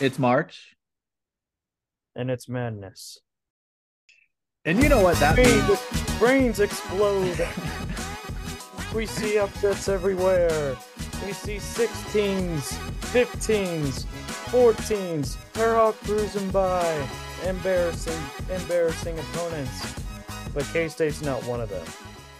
It's March. and it's madness. And you know what that means? Brains, brains explode. we see upsets everywhere. We see 16s, 15s, 14s. Terhawk cruising by. Embarrassing, embarrassing opponents. But K State's not one of them.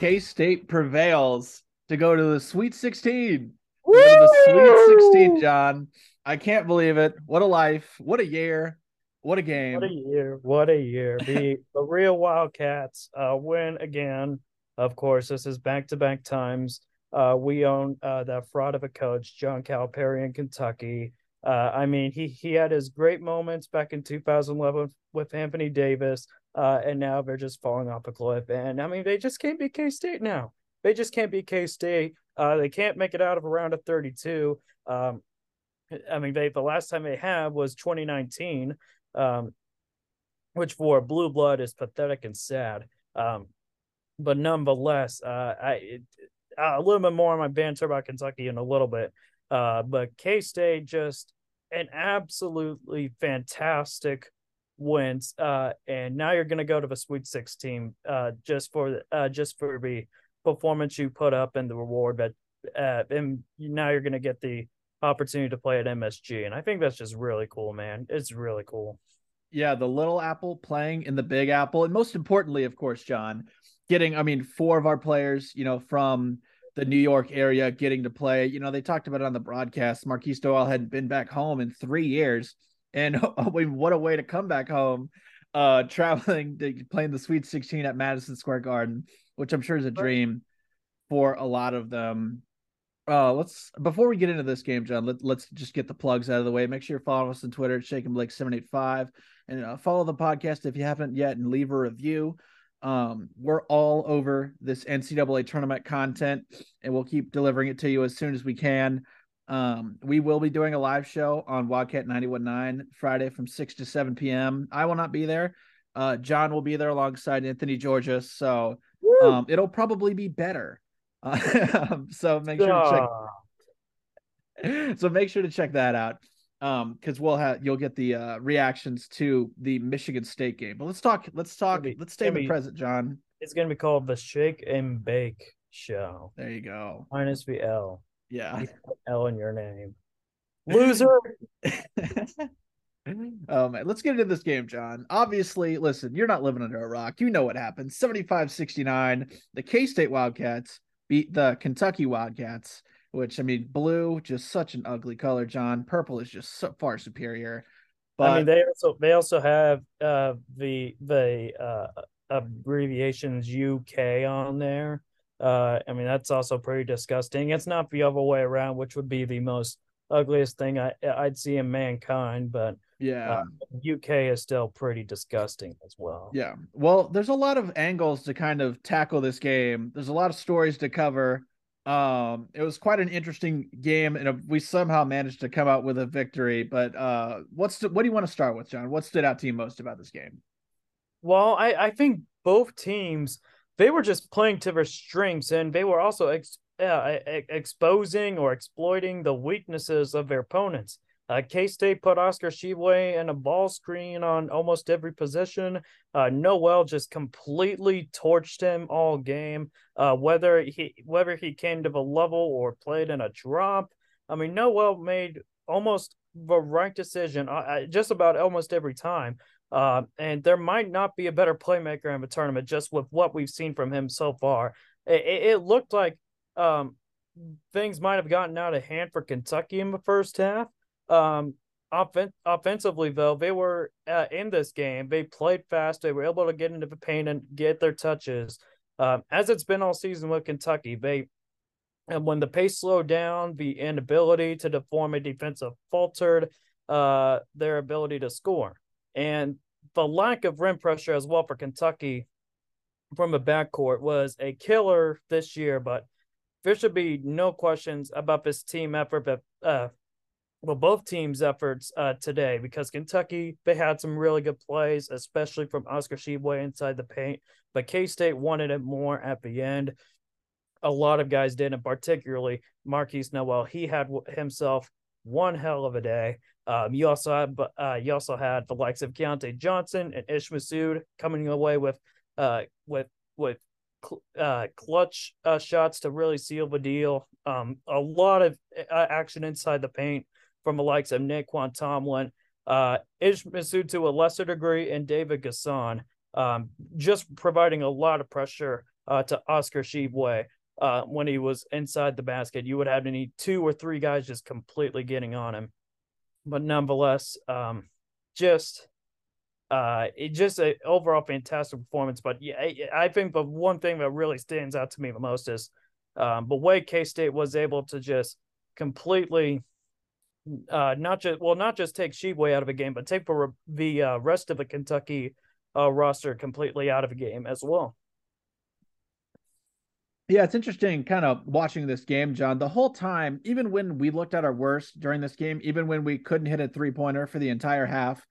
K State prevails to go to the Sweet 16. Go to the Sweet 16, John. I can't believe it. What a life. What a year. What a game. What a year! What a year! The the real Wildcats uh, win again. Of course, this is back to back times. Uh, we own uh, that fraud of a coach, John Calipari in Kentucky. Uh, I mean, he he had his great moments back in 2011 with Anthony Davis, uh, and now they're just falling off a cliff. And I mean, they just can't be K State now. They just can't be K State. Uh, they can't make it out of a round of 32. Um, I mean, they the last time they had was 2019 um, which for blue blood is pathetic and sad. Um, but nonetheless, uh, I it, a little bit more on my banter about Kentucky in a little bit. Uh, but K State just an absolutely fantastic wins. Uh, and now you're going to go to the Sweet 16 uh, just for uh, just for the performance you put up and the reward that uh, and now you're going to get the opportunity to play at MSG. And I think that's just really cool, man. It's really cool. Yeah, the little apple playing in the big apple. And most importantly, of course, John, getting, I mean, four of our players, you know, from the New York area getting to play. You know, they talked about it on the broadcast. Markquis Nowell hadn't been back home in three years. And I mean, what a way to come back home, uh, traveling to playing the Sweet 16 at Madison Square Garden, which I'm sure is a dream for a lot of them. Uh, let's before we get into this game, John. Let, let's just get the plugs out of the way. Make sure you follow us on Twitter at Shake and Blake seven eight five, and uh, follow the podcast if you haven't yet, and leave a review. Um, we're all over this NCAA tournament content, and we'll keep delivering it to you as soon as we can. Um, we will be doing a live show on Wildcat 919 Friday from 6 to 7 p.m. I will not be there. Uh, John will be there alongside Anthony Georgia, so um, it'll probably be better. Uh, so make sure to check. So make sure to check that out. Um, because we'll have you'll get the uh reactions to the Michigan State game. But let's talk. Let's talk. Maybe- let's stay in the present, John. It's going to be called the Shake and Bake Show. There you go. Minus the L. Yeah. L in your name. Loser. oh man, let's get into this game, John. Obviously, listen, you're not living under a rock. You know what happened. 75-69. The K-State Wildcats beat the Kentucky Wildcats, which I mean, blue, just such an ugly color, John. Purple is just so far superior. But I mean, they also they also have uh the the uh abbreviations UK on there. Uh, I mean that's also pretty disgusting. It's not the other way around, which would be the most ugliest thing I I'd see in mankind. But yeah. uh, UK is still pretty disgusting as well. Yeah. Well, there's a lot of angles to kind of tackle this game. There's a lot of stories to cover. Um, it was quite an interesting game, and we somehow managed to come out with a victory. But uh, what's the, what do you want to start with, John? What stood out to you most about this game? Well, I, I think both teams they were just playing to their strengths, and they were also ex, uh, exposing or exploiting the weaknesses of their opponents. Uh, K State put Oscar Tshiebwe in a ball screen on almost every position. Uh, Nowell just completely torched him all game. Uh, whether he whether he came to the level or played in a drop, I mean Nowell made almost the right decision uh, uh, just about almost every time. Uh, and there might not be a better playmaker in the tournament just with what we've seen from him so far. It, it, it looked like um, things might have gotten out of hand for Kentucky in the first half. Um, offen- offensively, though, they were uh, in this game. They played fast. They were able to get into the paint and get their touches. Um, as it's been all season with Kentucky, they and when the pace slowed down, the inability to deform a defensive faltered uh, their ability to score. And the lack of rim pressure as well for Kentucky from the backcourt was a killer this year, but there should be no questions about this team effort, but uh, well, both teams' efforts uh, today because Kentucky they had some really good plays, especially from Oscar Tshiebwe inside the paint. But K State wanted it more at the end. A lot of guys did, and particularly Markquis Nowell. He had himself one hell of a day. Um, you also had, uh, you also had the likes of Keyontae Johnson and Ish Massoud coming away with, uh, with with uh, clutch uh, shots to really seal the deal. Um, a lot of uh, action inside the paint from the likes of Nae'Qwan Tomlin, uh, to a lesser degree, and David N'Guessan, um, just providing a lot of pressure uh, to Oscar Tshiebwe uh, when he was inside the basket. You would have to need two or three guys just completely getting on him. But nonetheless, um, just uh, it just a overall fantastic performance. But yeah, I, I think the one thing that really stands out to me the most is um, the way K State was able to just completely uh, not just well, not just take Tshiebwe out of a game, but take the the uh, rest of the Kentucky uh, roster completely out of a game as well. Yeah, it's interesting kind of watching this game, John. The whole time, even when we looked at our worst during this game, even when we couldn't hit a three pointer for the entire half,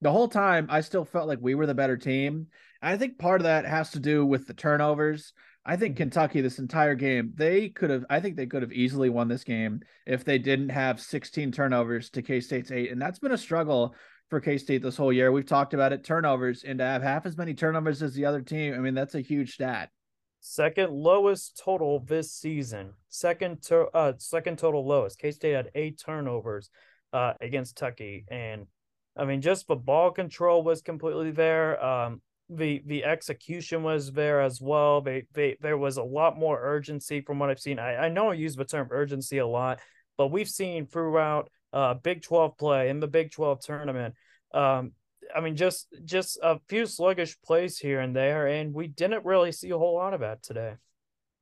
the whole time I still felt like we were the better team. I think part of that has to do with the turnovers. I think Kentucky this entire game, they could have I think they could have easily won this game if they didn't have 16 turnovers to K-State's 8 and that's been a struggle for K-State this whole year. We've talked about it turnovers and to have half as many turnovers as the other team. I mean, that's a huge stat. Second lowest total this season. Second to, uh second total lowest. K-State had 8 turnovers uh against Kentucky and I mean, just the ball control was completely there. Um, the the execution was there as well. They, they there was a lot more urgency from what I've seen. I, I know I use the term urgency a lot, but we've seen throughout uh, Big Twelve play in the Big Twelve tournament. Um, I mean, just just a few sluggish plays here and there, and we didn't really see a whole lot of that today.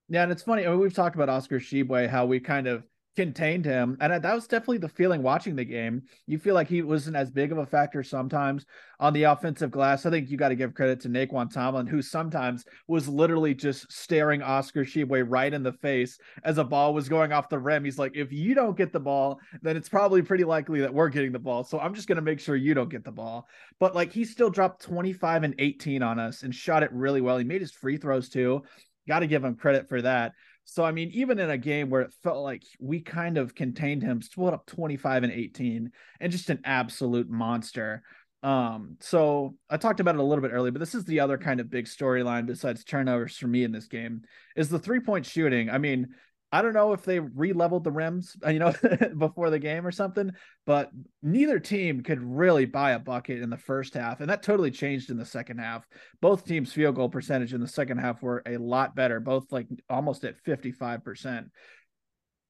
Yeah, and it's funny. I mean, we've talked about Oscar Tshiebwe, how we kind of contained him. And that was definitely the feeling watching the game. You feel like he wasn't as big of a factor sometimes on the offensive glass. I think you got to give credit to Nae'Qwan Tomlin, who sometimes was literally just staring Oscar Tshiebwe right in the face as a ball was going off the rim. He's like, if you don't get the ball, then it's probably pretty likely that we're getting the ball. So I'm just going to make sure you don't get the ball. But like he still dropped 25 and 18 on us and shot it really well. He made his free throws too. Got to give him credit for that. So I mean, even in a game where it felt like we kind of contained him, split up 25 and 18, and just an absolute monster. Um, so I talked about it a little bit earlier, but this is the other kind of big storyline besides turnovers for me in this game is the three point shooting. I mean, I don't know if they re-leveled the rims, uh, you know, before the game or something, but neither team could really buy a bucket in the first half, and that totally changed in the second half. Both teams' field goal percentage in the second half were a lot better, both like almost at fifty-five percent.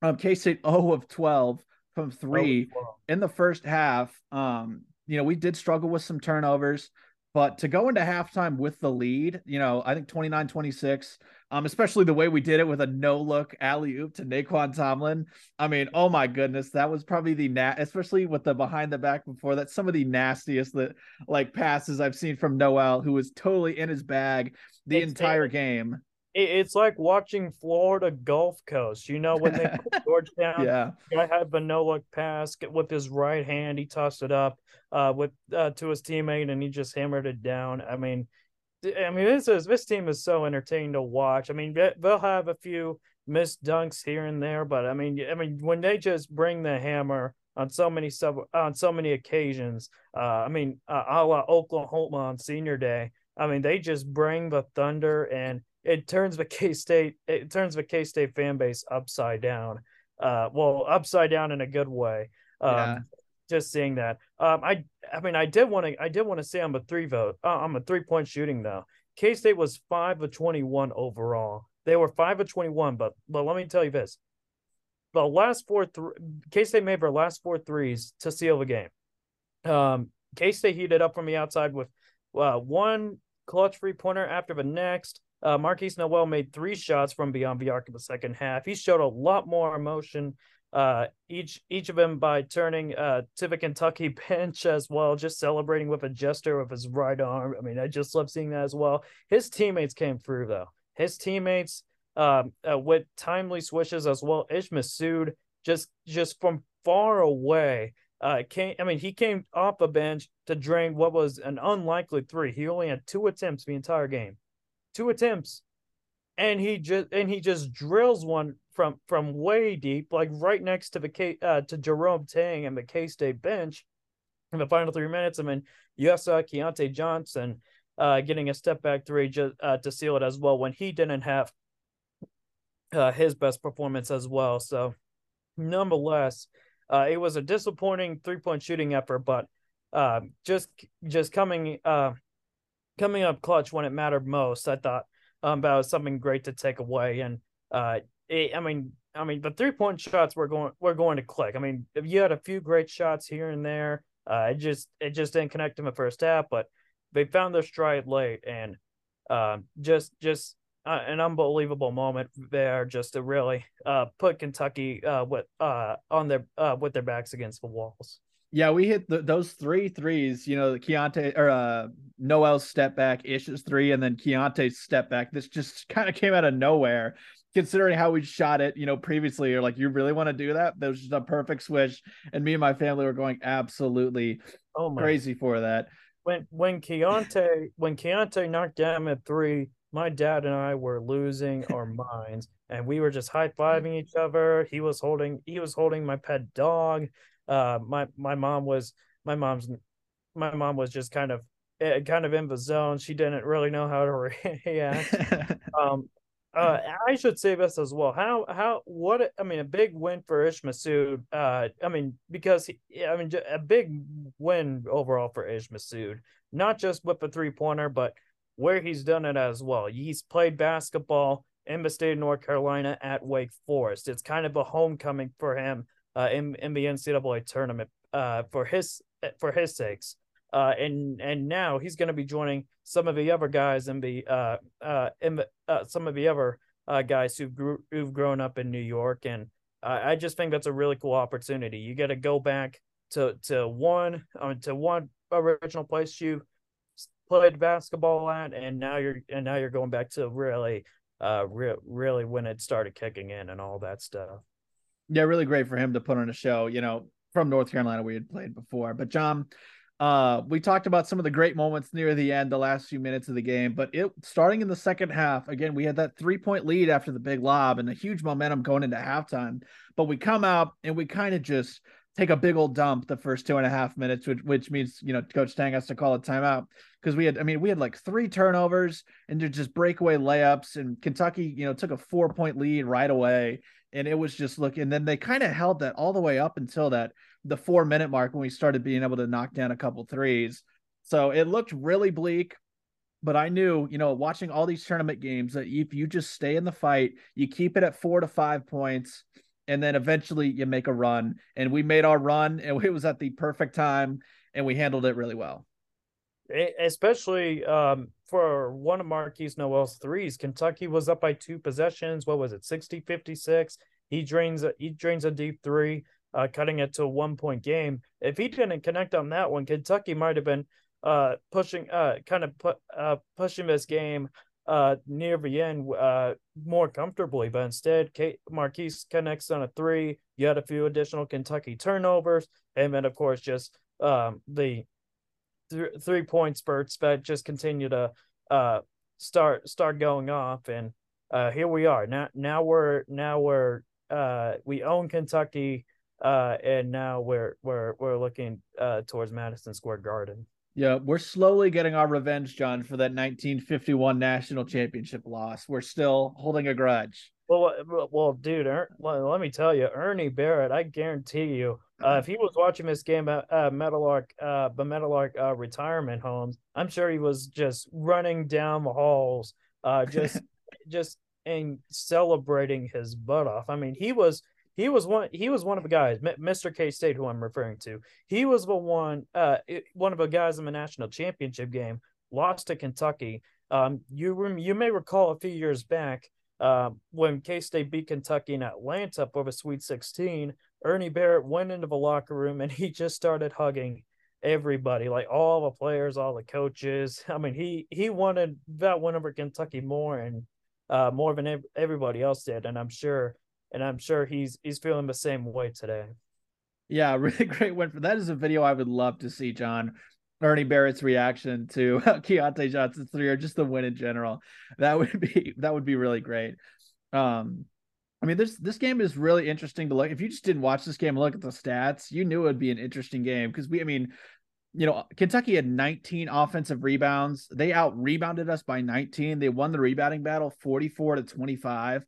Um, K State 0 of 12 from three oh, in the first half. Um, you know, we did struggle with some turnovers. But to go into halftime with the lead, you know, I think 29 26, um, especially the way we did it with a no look alley oop to Nae'Qwan Tomlin. I mean, oh my goodness, that was probably the nat, especially with the behind the back before that, some of the nastiest that like passes I've seen from Nowell, who was totally in his bag the it's entire game it's like watching Florida Gulf Coast. You know, when they put Georgetown, yeah, guy had the no look pass with his right hand. He tossed it up uh, with uh, to his teammate, and he just hammered it down. I mean, I mean, this is this team is so entertaining to watch. I mean, they'll have a few missed dunks here and there, but I mean, I mean, when they just bring the hammer on so many sub on so many occasions, uh, I mean, uh, a la Oklahoma on Senior Day. I mean, they just bring the thunder and it turns the K State it turns the K State fan base upside down. Uh, well, upside down in a good way. Um, yeah. Just seeing that. Um, I I mean, I did want to I did want to say I'm a three vote. Uh, I'm a three point shooting though. K State was five of twenty one overall. They were five of twenty one, but but let me tell you this: the last four th- K State made their last four threes to seal the game. Um, K State heated up from the outside with uh, one clutch free pointer after the next. Uh, Markquis Nowell made three shots from beyond the arc in the second half. He showed a lot more emotion. Uh, each each of them by turning uh, to the Kentucky bench as well, just celebrating with a gesture of his right arm. I mean, I just love seeing that as well. His teammates came through though. His teammates um, uh, with timely swishes as well. Ish Massoud just just from far away uh, came. I mean, he came off the bench to drain what was an unlikely three. He only had two attempts the entire game two attempts. And he just and he just drills one from from way deep, like right next to the K uh, to Jerome Tang and the K State bench in the final three minutes. I mean, you saw Keyontae Johnson uh, getting a step back three just uh, to seal it as well when he didn't have uh, his best performance as well. So, nonetheless, uh, it was a disappointing three point shooting effort, but uh, just just coming uh, coming up clutch when it mattered most. I thought um, that was something great to take away. And uh, it, I mean, I mean, the three point shots were going were going to click. I mean, you had a few great shots here and there, uh, it just it just didn't connect in the first half, but they found their stride late and uh, just just uh, an unbelievable moment there just to really uh, put Kentucky uh, with uh, on their uh, with their backs against the walls. Yeah, we hit the, those three threes. You know, the Keyontae or uh, Nowell's step back, Ish's three, and then Keyontae's step back. This just kind of came out of nowhere, considering how we shot it. You know, previously, you're like, you really want to do that? That was just a perfect switch, and me and my family were going absolutely oh crazy for that. When when Keyontae when Keyontae knocked down at three, my dad and I were losing our minds, and we were just high fiving each other. He was holding he was holding my pet dog uh my my mom was my mom's my mom was just kind of eh, kind of in the zone. She didn't really know how to react. Um uh i should say this as well. How how what i mean a big win for ish Massoud. uh i mean because he, i mean a big win overall for ish Massoud. not just with the three pointer but where he's done it as well. He's played basketball in the state of north carolina at wake forest. It's kind of a homecoming for him uh, in in the NCAA tournament uh, for his for his sakes. Uh, and and now he's going to be joining some of the other guys in the uh, uh, in the, uh, some of the other uh, guys who've grew, who've grown up in New York, and I just think that's a really cool opportunity. You get to go back to to one uh, to one original place you played basketball at, and now you're and now you're going back to really uh re- really when it started kicking in and all that stuff yeah, really great for him to put on a show. You know, from North Carolina, we had played before. But John, uh, we talked about some of the great moments near the end, the last few minutes of the game. But it starting in the second half, again, we had that three point lead after the big lob and a huge momentum going into halftime. But we come out and we kind of just take a big old dump the first two and a half minutes, which which means you know Coach Tang has to call a timeout because we had I mean we had like three turnovers and just breakaway layups and Kentucky you know took a four point lead right away and it was just look and then they kind of held that all the way up until that the four minute mark when we started being able to knock down a couple threes. So it looked really bleak but i knew you know watching all these tournament games that if you just stay in the fight you keep it at four to five points and then eventually you make a run. And we made our run and it was at the perfect time and we handled it really well especially um, for one of Markquis Nowell's threes. Kentucky was up by two possessions. What was it, 60 56? He drains a, he drains a deep three, uh, cutting it to a one point game. If he didn't connect on that one, Kentucky might have been uh, pushing, uh, kind of put, uh, pushing this game uh, near the end uh, more comfortably. But instead, Kate Markquis connects on a three. You had a few additional Kentucky turnovers, and then of course just um, the th- three point spurts but just continue to uh, start start going off, and uh, here we are now. Now we're now we're uh, we own Kentucky, uh, and now we're we're we're looking uh, towards Madison Square Garden. Yeah, we're slowly getting our revenge, John, for that 1951 national championship loss. We're still holding a grudge. Well, well, dude, let me tell you, Ernie Barrett, I guarantee you, uh, if he was watching this game at uh, Meadowlark, uh, the Meadowlark uh, retirement homes, I'm sure he was just running down the halls, uh, just, just and celebrating his butt off. I mean, he was he was one he was one of the guys, Mr. K State, who I'm referring to. He was the one, uh, one of the guys in the national championship game, lost to Kentucky. Um, you you may recall a few years back uh, when K State beat Kentucky in Atlanta for the Sweet 16, Ernie Barrett went into the locker room and he just started hugging everybody, like all the players, all the coaches. I mean, he he wanted that win over Kentucky more and uh, more than everybody else did, and I'm sure, and I'm sure he's he's feeling the same way today. Yeah, really great win for that. Is a video I would love to see, John Ernie Barrett's reaction to Keyontae Johnson's three or just the win in general. That would be that would be really great. Um, I mean, this this game is really interesting to look. If you just didn't watch this game look at the stats, you knew it would be an interesting game because we, I mean, you know, Kentucky had 19 offensive rebounds. They out rebounded us by 19. They won the rebounding battle 44 to 25.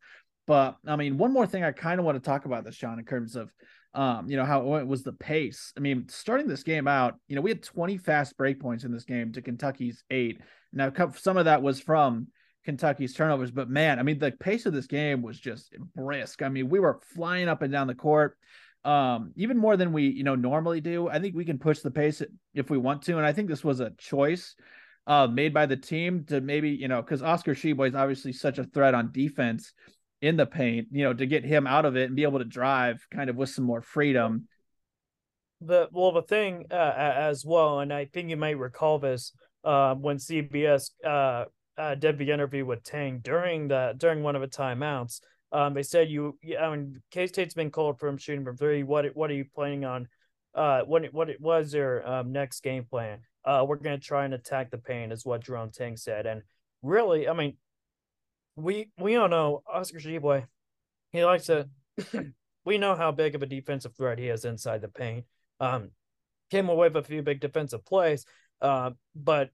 But I mean, one more thing I kind of want to talk about this, John, in terms of um, you know, how it was the pace. I mean, starting this game out, you know, we had 20 fast break points in this game to Kentucky's eight. Now, some of that was from Kentucky's turnovers, but man, I mean, the pace of this game was just brisk. I mean, we were flying up and down the court, um, even more than we, you know, normally do. I think we can push the pace if we want to, and I think this was a choice uh, made by the team to maybe, you know, because Oscar Tshiebwe is obviously such a threat on defense in the paint, you know, to get him out of it and be able to drive kind of with some more freedom. The well, the thing uh, as well, and I think you might recall this uh, when CBS uh, uh, did the interview with Tang during the during one of the timeouts. Um, they said you, I mean, K State's been called from shooting from three. What what are you planning on? Uh, what what it was your um, next game plan? Uh, we're gonna try and attack the paint, is what Jerome Tang said. And really, I mean, we we all know Oscar Tshiebwe. He likes to. we know how big of a defensive threat he is inside the paint. Um, came away with a few big defensive plays. Uh, but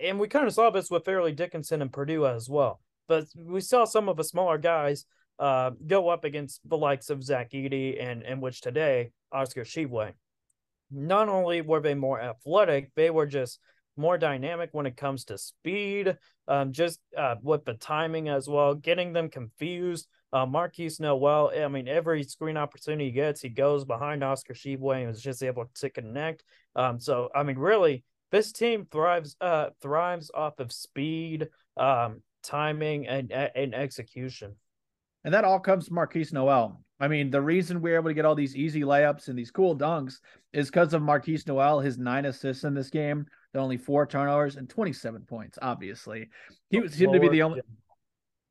and we kind of saw this with Fairleigh Dickinson and Purdue as well. But we saw some of the smaller guys uh, go up against the likes of Zach Edey and in which today Oscar Tshiebwe. Not only were they more athletic, they were just more dynamic when it comes to speed, um, just uh, with the timing as well, getting them confused. Uh, Markquis Nowell, I mean, every screen opportunity he gets, he goes behind Oscar Tshiebwe and is just able to connect. Um, so, I mean, really, this team thrives uh, thrives off of speed, um, timing, and and execution. And that all comes from Markquis Nowell. I mean, the reason we're able to get all these easy layups and these cool dunks is because of Markquis Nowell, his nine assists in this game the only four turnovers and 27 points. Obviously, he seemed to be the only,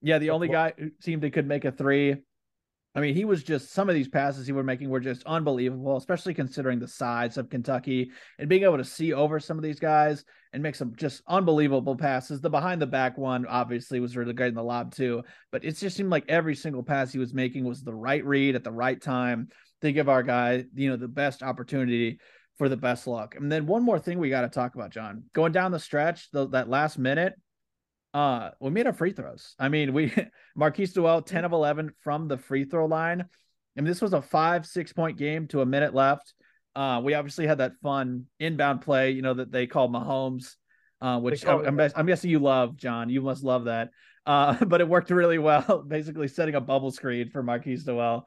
yeah, the only guy who seemed to could make a three. I mean, he was just some of these passes he was making were just unbelievable, especially considering the size of Kentucky and being able to see over some of these guys and make some just unbelievable passes. The behind the back one obviously was really good in the lob too, but it just seemed like every single pass he was making was the right read at the right time to give our guy, you know, the best opportunity for the best luck. And then one more thing we got to talk about, John. Going down the stretch, the, that last minute, uh, we made our free throws. I mean, we Markquis Nowell, 10 of 11 from the free throw line. I mean, this was a five, six point game to a minute left. Uh, we obviously had that fun inbound play, you know, that they called Mahomes, uh, which I'm, I'm, I'm, guessing you love, John. You must love that. Uh, but it worked really well, basically setting a bubble screen for Markquis Nowell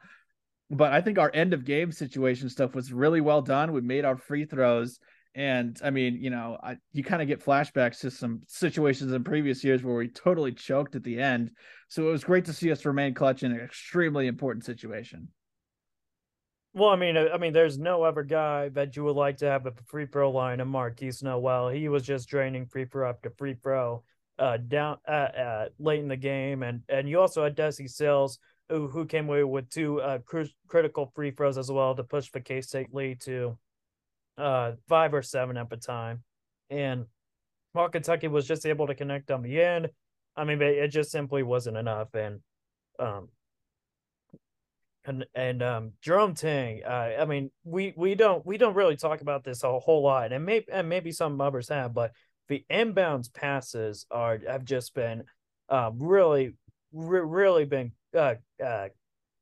but I think our end of game situation stuff was really well done. We made our free throws. And I mean, you know, I, you kind of get flashbacks to some situations in previous years where we totally choked at the end. So it was great to see us remain clutch in an extremely important situation. Well, I mean, I mean, there's no other guy that you would like to have a free throw line of Markquis Nowell. He was just draining free throw after free throw uh, down uh, uh, late in the game, and and you also had Desi Sills who, who came away with two uh, cr- critical free throws as well to push the K State lead to uh, five or seven at the time. And while Kentucky was just able to connect on the end, I mean, it just simply wasn't enough. And, um, and and um, Jerome Tang, uh, I mean, we we don't we don't really talk about this a whole lot, and maybe and maybe some others have, but the inbounds passes are have just been uh, really re- really been uh, uh,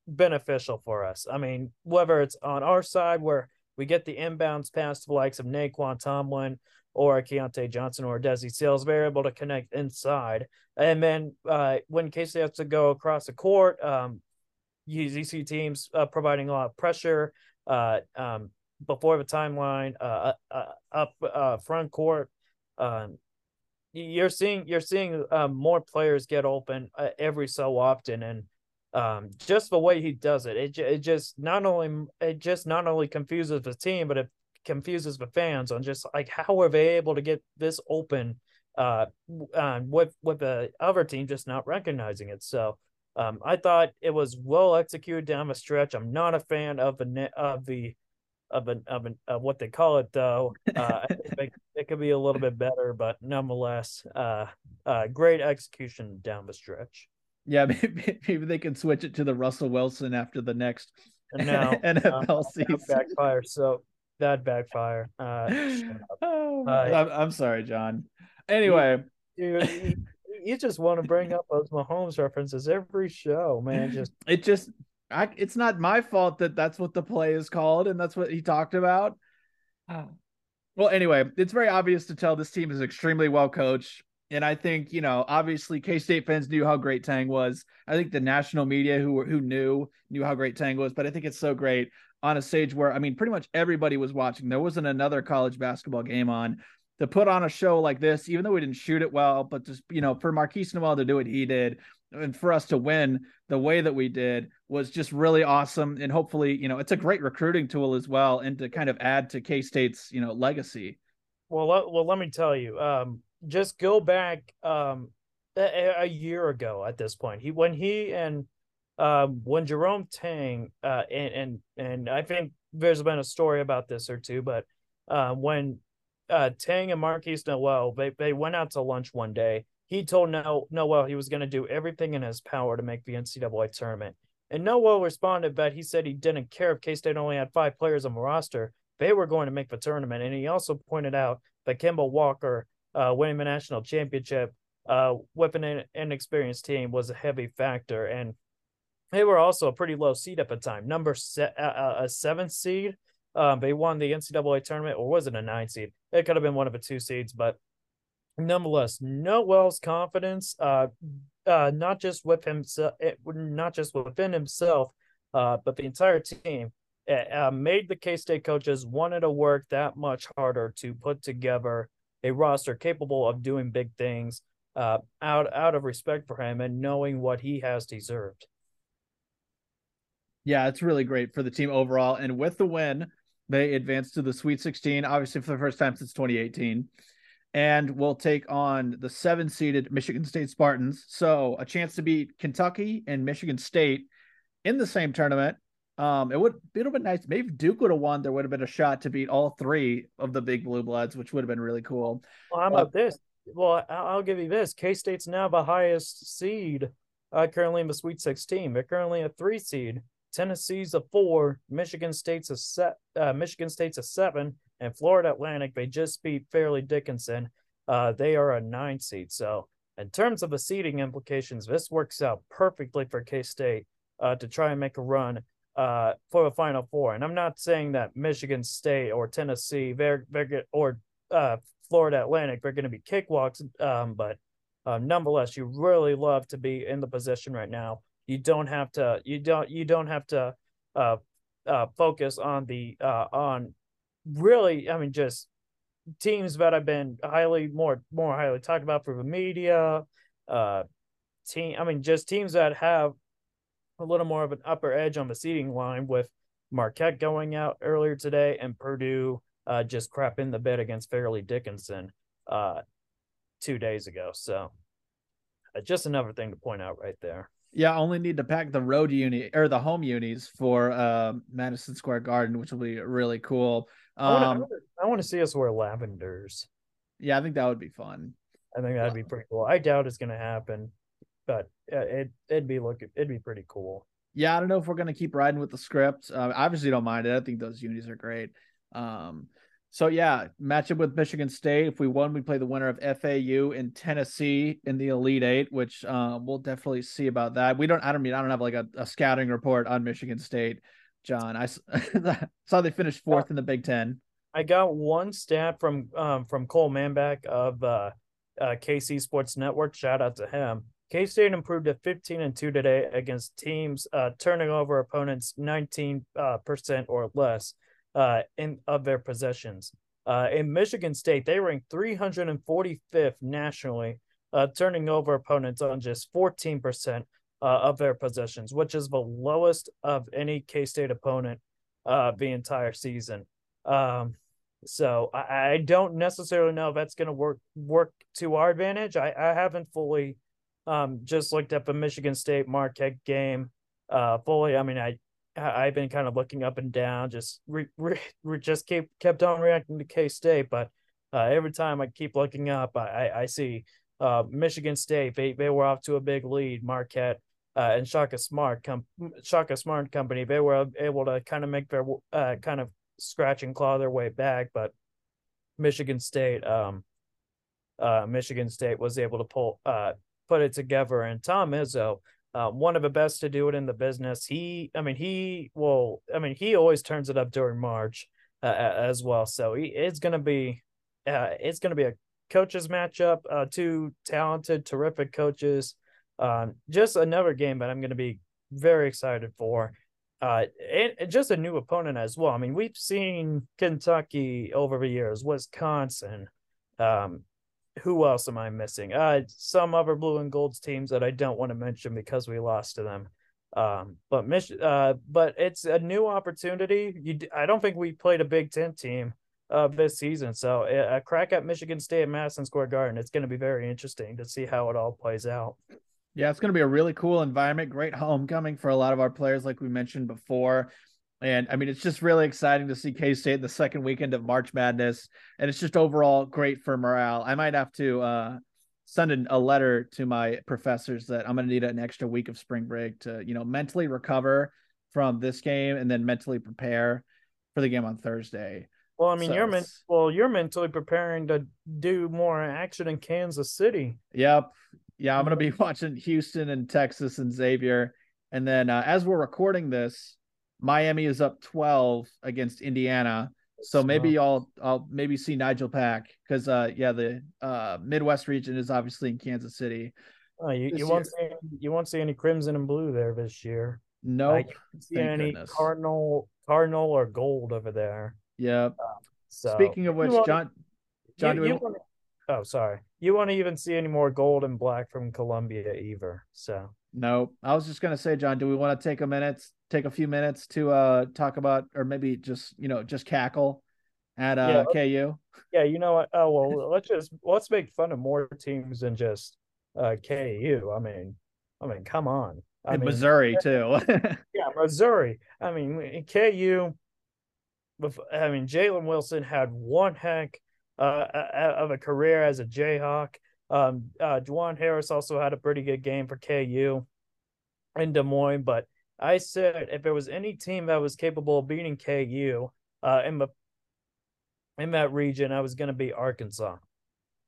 beneficial for us. I mean, whether it's on our side where we get the inbounds pass to the likes of Nae'Qwan Tomlin or Keyontae Johnson or Desi Sills. they're able to connect inside. And then uh, when Casey has to go across the court, um, you, you see teams uh, providing a lot of pressure uh, um, before the timeline, uh, uh, uh up uh, front court. Um, you're seeing you're seeing uh, more players get open every so often, and um, just the way he does it, it it just not only it just not only confuses the team, but it confuses the fans on just like how are they able to get this open uh, uh with with the other team just not recognizing it. So um, I thought it was well executed down the stretch. I'm not a fan of the of the of an of an of what they call it though. Uh, it, it, could be a little bit better, but nonetheless, uh, uh, great execution down the stretch. Yeah, maybe, maybe they can switch it to the Russell Wilson after the next no, NFL uh, season. Backfire. So that backfire. Uh, oh, I'm, I'm, sorry, John. Anyway, you, you, you just want to bring up those Mahomes references every show, man. Just it just I, it's not my fault that that's what the play is called and that's what he talked about. Well, anyway, it's very obvious to tell this team is extremely well coached. And I think, you know, obviously K State fans knew how great Tang was. I think the national media who who knew knew how great Tang was, but I think it's so great on a stage where I mean pretty much everybody was watching. There wasn't another college basketball game on to put on a show like this, even though we didn't shoot it well, but just you know, for Markquis Nowell to do what he did and for us to win the way that we did was just really awesome. And hopefully, you know, it's a great recruiting tool as well, and to kind of add to K State's you know legacy. Well, well, let me tell you, um, just go back um, a, a, year ago at this point. He when he and um, when Jerome Tang uh, and and and I think there's been a story about this or two, but uh, when uh, Tang and Markquis Nowell they they went out to lunch one day. He told no Nowell he was going to do everything in his power to make the NCAA tournament. And Nowell responded that he said he didn't care if K State only had five players on the roster. They were going to make the tournament. And he also pointed out that Kemba Walker uh, winning the national championship uh, an inexperienced team was a heavy factor. And they were also a pretty low seed at the time, number se- uh, uh, a seventh seed. Um, they won the NCAA tournament, or was it a nine seed? It could have been one of the two seeds, but nonetheless, Nowell's confidence, uh, uh, not just with himself, not just within himself, uh, but the entire team, uh, made the K State coaches wanted to work that much harder to put together a roster capable of doing big things uh, out out of respect for him and knowing what he has deserved. Yeah, it's really great for the team overall. And with the win, they advance to the Sweet 16, obviously for the first time since 2018. And will take on the seven seeded Michigan State Spartans. So a chance to beat Kentucky and Michigan State in the same tournament. Um, it would it would have been nice. Maybe Duke would have won. There would have been a shot to beat all three of the big blue bloods, which would have been really cool. Well, how about uh, this? Well, I'll give you this. K State's now the highest seed uh, currently in the Sweet 16. They're currently a three seed. Tennessee's a four. Michigan State's a set. Uh, Michigan State's a seven, and Florida Atlantic they just beat Fairleigh Dickinson. Uh, they are a nine seed. So in terms of the seeding implications, this works out perfectly for K State uh, to try and make a run uh, for the Final Four. And I'm not saying that Michigan State or Tennessee, they're, they're or uh, Florida Atlantic, they're going to be cakewalks. Um, but uh, nonetheless, you really love to be in the position right now. You don't have to. You don't. You don't have to uh, uh, focus on the uh, on really. I mean, just teams that have been highly more more highly talked about for the media. Uh, team. I mean, just teams that have a little more of an upper edge on the seating line with Marquette going out earlier today and Purdue uh, just crapping the bed against Fairleigh Dickinson uh, two days ago. So uh, just another thing to point out right there. Yeah, I only need to pack the road uni or the home unis for uh, Madison Square Garden, which will be really cool. Um, I want to see us wear lavenders. Yeah, I think that would be fun. I think that'd be pretty cool. I doubt it's going to happen but it it'd be look it'd be pretty cool. Yeah, I don't know if we're gonna keep riding with the script. Uh, obviously, don't mind it. I think those unis are great. Um, so yeah, matchup with Michigan State. If we won, we play the winner of FAU in Tennessee in the Elite Eight, which uh, we'll definitely see about that. We don't. I don't mean I don't have like a, a scouting report on Michigan State, John. I saw they finished fourth in the Big Ten. I got one stat from um, from Cole Manbeck of uh, uh, KC Sports Network. Shout out to him. K State improved to 15 and 2 today against teams uh, turning over opponents 19 uh, percent or less uh, in of their possessions. Uh, in Michigan State, they ranked 345th nationally, uh, turning over opponents on just 14 percent uh, of their possessions, which is the lowest of any K State opponent the entire season. Um, so I, I, don't necessarily know if that's going to work work to our advantage. I, I haven't fully um, just looked up a Michigan State Marquette game uh, fully. I mean, I I've been kind of looking up and down, just re, re, re just keep kept on reacting to K State, but uh, every time I keep looking up, I I, see uh, Michigan State. They they were off to a big lead. Marquette uh, and Shaka Smart com- Shaka Smart Company. They were able to kind of make their uh, kind of scratch and claw their way back, but Michigan State um uh Michigan State was able to pull uh put it together. And Tom Izzo uh, one of the best to do it in the business. He, I mean, he will, I mean, he always turns it up during March uh, as well. So he, it's going to be, uh, it's going to be a coaches matchup, uh, two talented, terrific coaches. Um, just another game that I'm going to be very excited for. Uh, and, and just a new opponent as well. I mean, we've seen Kentucky over the years, Wisconsin, um, who else am I missing? Uh, some other blue and golds teams that I don't want to mention because we lost to them. Um, but Mich- uh, but it's a new opportunity. You, I don't think we played a Big Ten team uh this season, so a crack at Michigan State at Madison Square Garden. It's going to be very interesting to see how it all plays out. Yeah, it's going to be a really cool environment. Great homecoming for a lot of our players, like we mentioned before. And I mean, it's just really exciting to see K State the second weekend of March Madness. And it's just overall great for morale. I might have to uh, send a letter to my professors that I'm going to need an extra week of spring break to, you know, mentally recover from this game and then mentally prepare for the game on Thursday. Well, I mean, so, you're men- well, you're mentally preparing to do more action in Kansas City. Yep. Yeah, I'm going to be watching Houston and Texas and Xavier. And then uh, as we're recording this, Miami is up 12 against Indiana. So maybe I'll I'll maybe see Nigel Pack because uh yeah the uh Midwest region is obviously in Kansas City. Oh, you, you won't see you won't see any crimson and blue there this year. No, nope. uh, see any goodness. cardinal cardinal or gold over there. Yep. Uh, so speaking of which, John, John, you, you want oh sorry, you won't even see any more gold and black from Columbia either? So no, I was just gonna say, John, do we want to take a minute, take a few minutes to uh talk about, or maybe just you know just cackle at uh yeah, KU? Yeah, you know what? Oh well, let's just let's make fun of more teams than just uh KU. I mean, I mean, come on. I and mean, Missouri too. yeah, Missouri. I mean, KU. I mean, Jalen Wilson had one heck uh, of a career as a Jayhawk. Um, uh, Juwan Harris also had a pretty good game for KU in Des Moines, but I said if there was any team that was capable of beating KU uh, in the in that region, I was going to be Arkansas.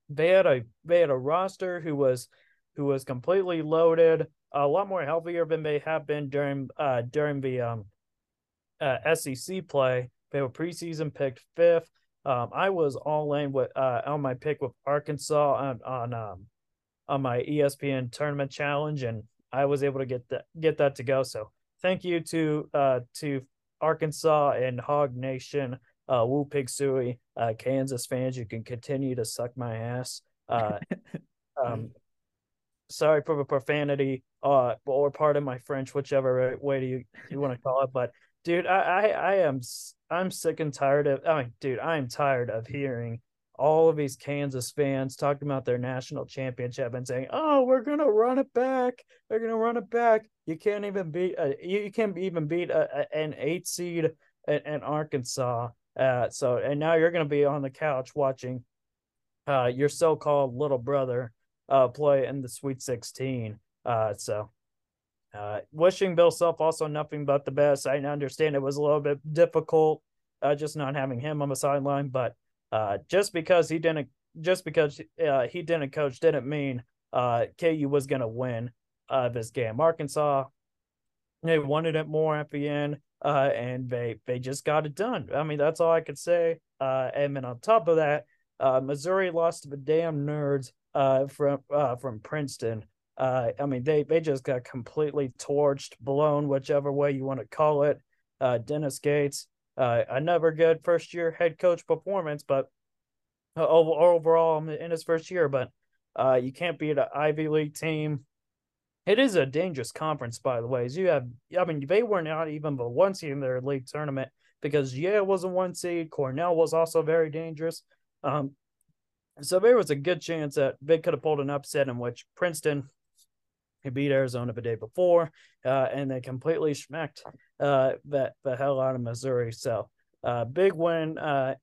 They had a they had a roster who was who was completely loaded, a lot more healthier than they have been during uh during the um uh, SEC play. They were preseason picked fifth. Um, I was all in with uh, on my pick with Arkansas on on um, on my ESPN tournament challenge, and I was able to get that get that to go. So thank you to uh, to Arkansas and Hog Nation, uh, Woo Pig Sooie, uh, Kansas fans. You can continue to suck my ass. Uh, um, sorry for the profanity, uh, or pardon my French, whichever way do you you want to call it, but dude, I, I, I am I'm sick and tired of. I mean, dude, I am tired of hearing all of these Kansas fans talking about their national championship and saying, "Oh, we're gonna run it back. They're gonna run it back." You can't even beat. You, you can't even beat a, a, an eight seed in, in Arkansas. Uh, so and now you're gonna be on the couch watching uh, your so-called little brother uh, play in the Sweet 16. Uh, so uh, wishing Bill Self also nothing but the best. I understand it was a little bit difficult, uh, just not having him on the sideline, but uh, just because he didn't, just because uh, he didn't coach, didn't mean uh, KU was going to win uh, this game. Arkansas, they wanted it more at the end, uh, and they they just got it done. I mean, that's all I could say. Uh, and then on top of that, uh, Missouri lost to the damn nerds uh, from uh, from Princeton. Uh, I mean, they they just got completely torched, blown, whichever way you want to call it. Uh, Dennis Gates, uh, another good first year head coach performance, but uh, overall in his first year, but uh, you can't beat an Ivy League team. It is a dangerous conference, by the way. As you have, I mean, they were not even the one seed in their league tournament because Yale was a one seed. Cornell was also very dangerous. Um, so there was a good chance that they could have pulled an upset in which Princeton Beat Arizona the day before, uh, and they completely schmecked uh, the, the hell out of Missouri. So, uh, big win, uh,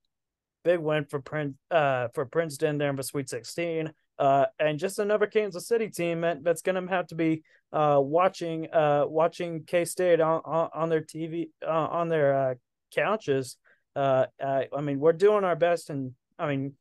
big win for Prince uh, for Princeton there in the Sweet 16. Uh, and just another Kansas City team that's going to have to be uh, watching uh, watching K State on, on, on their TV uh, on their uh, couches. Uh, uh, I mean, we're doing our best, and I mean,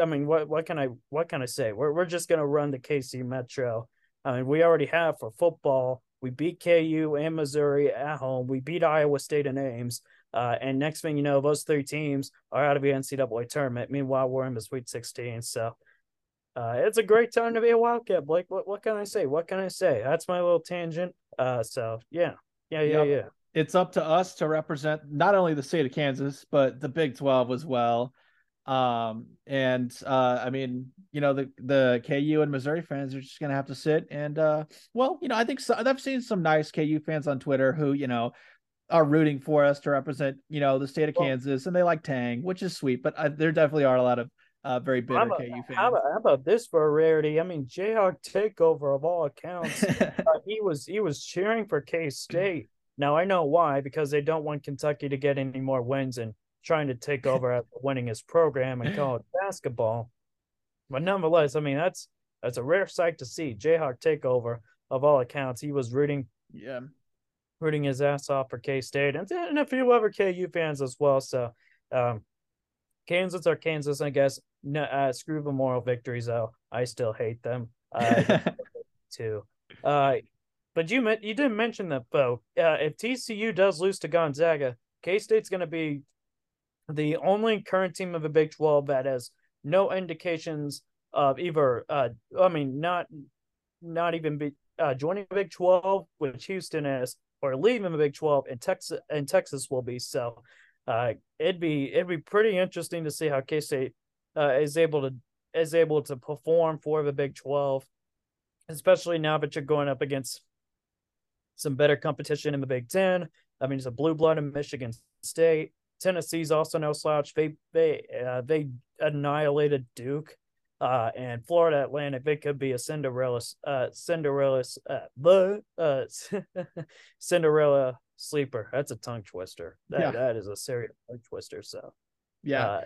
I mean, what what can I what can I say? We're we're just going to run the KC Metro. I mean, we already have for football. We beat KU and Missouri at home. We beat Iowa State and Ames. Uh, and next thing you know, those three teams are out of the NCAA tournament. Meanwhile, we're in the Sweet 16. So uh, it's a great time to be a Wildcat, Blake. What what can I say? What can I say? That's my little tangent. Uh, so yeah, yeah, yeah, yep. yeah. It's up to us to represent not only the state of Kansas but the Big Twelve as well. Um, and uh, I mean, you know, the the KU and Missouri fans are just gonna have to sit and uh, well, you know, I think so, I've seen some nice KU fans on Twitter who, you know, are rooting for us to represent, you know, the state of well, Kansas, and they like Tang, which is sweet. But uh, there definitely are a lot of uh, very bitter about, KU fans. How about, how about, this for a rarity? I mean, Jayhawk takeover of all accounts. uh, he was he was cheering for K State. Now I know why because they don't want Kentucky to get any more wins and trying to take over after winning his program in college basketball. But nonetheless, I mean that's that's a rare sight to see. Jayhawk takeover of all accounts. He was rooting, yeah, rooting his ass off for K State and, and a few other KU fans as well. So, um, Kansas are Kansas, I guess. No, uh, screw the moral victories though. I still hate them. Uh, too. Uh, but you you didn't mention that though. Uh, if TCU does lose to Gonzaga, K State's going to be the only current team of the Big Twelve that has no indications of either. Uh, I mean, not not even be, uh, joining the Big Twelve, which Houston is, or leaving the Big Twelve, and Texas and Texas will be. So, uh, it'd be it'd be pretty interesting to see how K State uh, is able to is able to perform for the Big Twelve, especially now that you're going up against some better competition in the Big Ten. I mean, it's a blue blood in Michigan State. Tennessee's also no slouch. They they uh, they annihilated Duke, uh, and Florida Atlantic. They could be a Cinderella, uh, Cinderella, uh, the uh, Cinderella sleeper. That's a tongue twister. That yeah. that is a serious tongue twister. So, yeah, uh,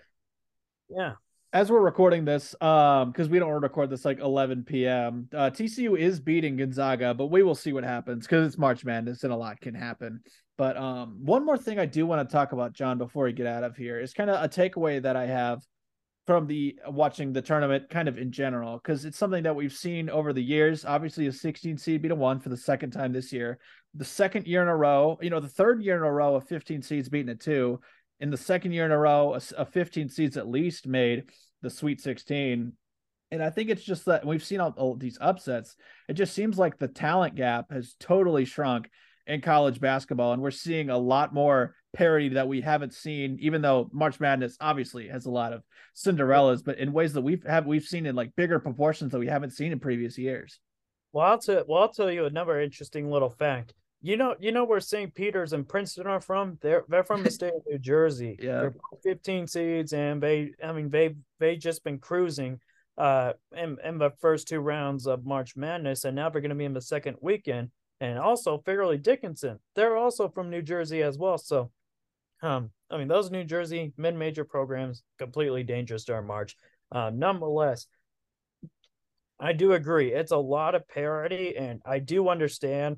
yeah as we're recording this, um, because we don't record this like 11 p.m. Uh, TCU is beating Gonzaga, but we will see what happens because it's March Madness and a lot can happen. But um, one more thing I do want to talk about, Jon, before we get out of here, is kind of a takeaway that I have from the watching the tournament, kind of in general, because it's something that we've seen over the years. Obviously, a 16 seed beat a one for the second time this year, the second year in a row, you know, the third year in a row of 15 seeds beating a two in the second year in a row, a, a 15 seeds at least made the Sweet 16. And I think it's just that we've seen all, all these upsets. It just seems like the talent gap has totally shrunk in college basketball, and we're seeing a lot more parity that we haven't seen. Even though March Madness obviously has a lot of Cinderellas, but in ways that we've have we've seen in like bigger proportions that we haven't seen in previous years. Well, I'll tell well, I'll tell you another interesting little fact. You know, you know where St. Peter's and Princeton are from. They're they're from the state of New Jersey. yeah, they're 15 seeds, and they, I mean, they they just been cruising, uh, in in the first two rounds of March Madness, and now they're going to be in the second weekend. And also Fairleigh Dickinson, they're also from New Jersey as well. So, um, I mean, those New Jersey mid-major programs completely dangerous during March. Uh, nonetheless, I do agree. It's a lot of parity, and I do understand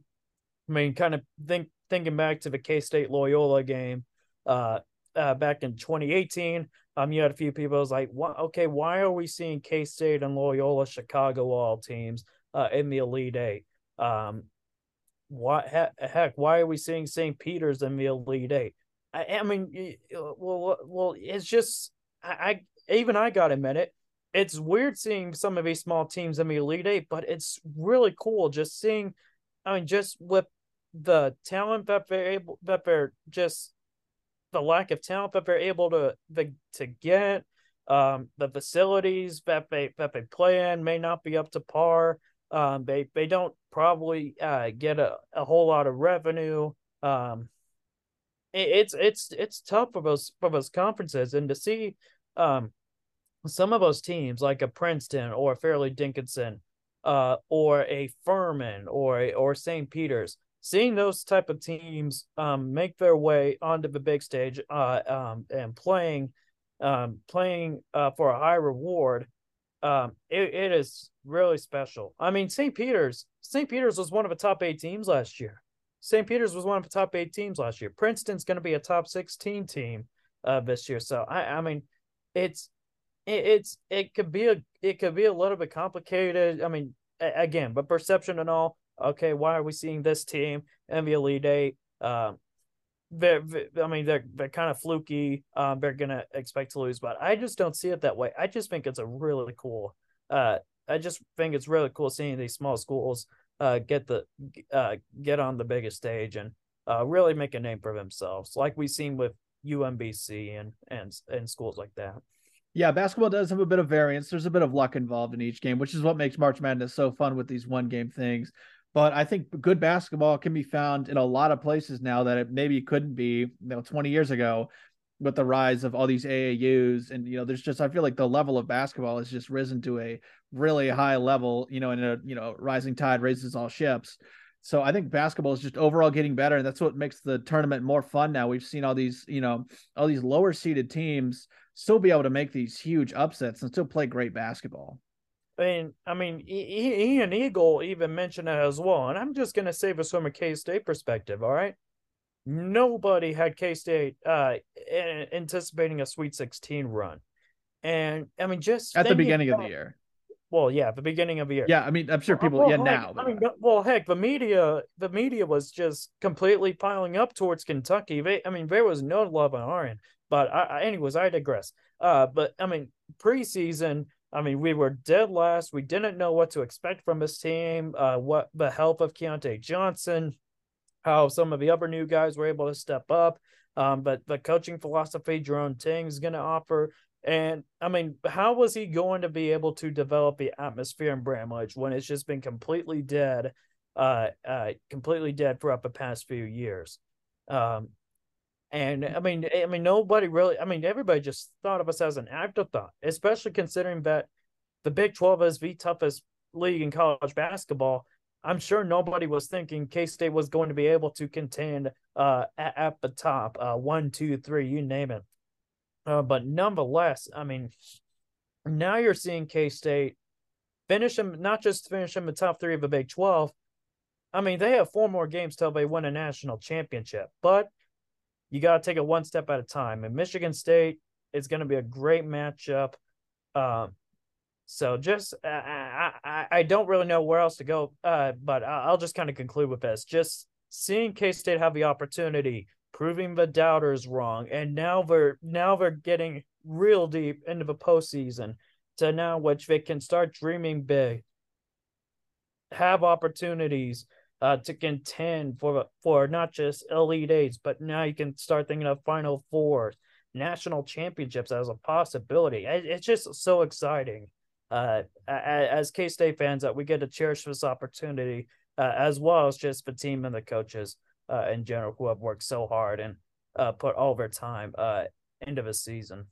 I mean, kind of think thinking back to the K State Loyola game, uh, uh, back in 2018. Um, you had a few people was like, "What? Okay, why are we seeing K State and Loyola Chicago all teams uh, in the Elite Eight? Um, what heck? Why are we seeing St. Peter's in the Elite Eight? I, I mean, well, well, it's just I, I even I got to admit it. It's weird seeing some of these small teams in the Elite Eight, but it's really cool just seeing I mean, just with the talent that they're able that they're just the lack of talent that they're able to the, to get, um, the facilities that they that they play in may not be up to par. Um, they they don't probably uh, get a, a whole lot of revenue. Um, it, it's it's it's tough for those for those conferences, and to see um, some of those teams like a Princeton or Fairleigh Dickinson uh, or a Furman or or St. Peter's. Seeing those type of teams um, make their way onto the big stage uh, um, and playing um, playing uh, for a high reward, um, it, it is really special. I mean, St. Peter's St. Peter's was one of the top eight teams last year. St. Peter's was one of the top eight teams last year. Princeton's going to be a top sixteen team uh, this year. So I, I mean, it's it, it's it could be a it could be a little bit complicated. I mean, again, but perception and all. Okay, why are we seeing this team in the Elite Eight? Um, they're, I mean, they're they're kind of fluky. Um, they're gonna expect to lose, but I just don't see it that way. I just think it's a really cool. Uh, I just think it's really cool seeing these small schools uh get the uh get on the biggest stage and uh really make a name for themselves, like we've seen with UMBC and and and schools like that. Yeah, basketball does have a bit of variance. There's a bit of luck involved in each game, which is what makes March Madness so fun with these one game things. But I think good basketball can be found in a lot of places now that it maybe couldn't be, you know, 20 years ago with the rise of all these AAUs. And, you know, there's just, I feel like the level of basketball has just risen to a really high level, you know, and a, you know, rising tide raises all ships. So I think basketball is just overall getting better. And that's what makes the tournament more fun now. We've seen all these, you know, all these lower seeded teams still be able to make these huge upsets and still play great basketball. And I mean, Ian Eagle even mentioned it as well. And I'm just going to say this from a K State perspective. All right. Nobody had K State uh, anticipating a Sweet 16 run. And I mean, just at the beginning about, of the year. Well, yeah, the beginning of the year. Yeah, I mean, I'm sure people. Well, yeah, heck, now. I mean, well, heck, the media, the media was just completely piling up towards Kentucky. They, I mean, there was no love on our end. But I, I, anyways, I digress. Uh, but I mean, preseason, I mean, we were dead last. We didn't know what to expect from this team. Uh, what the help of Keyontae Johnson, how some of the other new guys were able to step up. Um, but the coaching philosophy Jerome Tang is going to offer. And I mean, how was he going to be able to develop the atmosphere in Bramlage when it's just been completely dead, uh, uh, completely dead throughout the past few years? Um, and I mean, I mean, nobody really. I mean, everybody just thought of us as an afterthought, especially considering that the Big Twelve is the toughest league in college basketball. I'm sure nobody was thinking K State was going to be able to contend uh, at, at the top, uh, one, two, three, you name it. Uh, but nonetheless, I mean, now you're seeing K State finish them, not just finish in the top three of the Big 12. I mean, they have four more games till they win a national championship, but you got to take it one step at a time. And Michigan State is going to be a great matchup. Um, so just I, I, I don't really know where else to go, uh, but I'll just kind of conclude with this: just seeing K State have the opportunity, proving the doubters wrong, and now they're now they're getting real deep into the postseason to now which they can start dreaming big, have opportunities uh, to contend for for not just elite eights, but now you can start thinking of final fours, national championships as a possibility. It's just so exciting. Uh, as K State fans, that we get to cherish this opportunity, uh, as well as just the team and the coaches uh, in general who have worked so hard and uh, put all their time uh, into the season.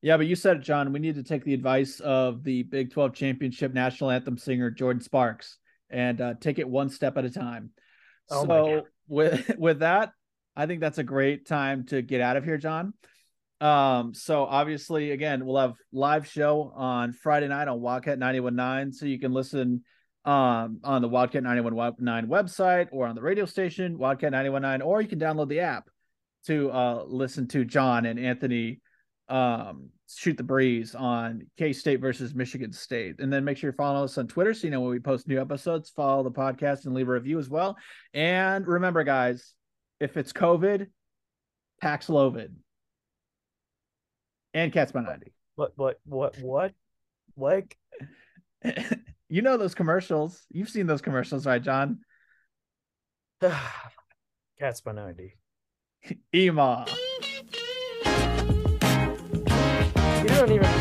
Yeah, but you said it, Jon. We need to take the advice of the Big 12 championship national anthem singer, Jordin Sparks and uh, take it one step at a time. Oh so with with that, I think that's a great time to get out of here, Jon. Um, so obviously, again, we'll have live show on Friday night on Wildcat 919, so you can listen um on the Wildcat 919 website or on the radio station, Wildcat 919, or you can download the app to uh listen to Jon and Anthony um shoot the breeze on K State versus Michigan State. And then make sure you follow us on Twitter so you know when we post new episodes. Follow the podcast and leave a review as well. And remember, guys, if it's COVID, Paxlovid and Cats by 90. What, what, what, what? Like, you know those commercials. You've seen those commercials, right, Jon? Cats by 90. Ema. Even.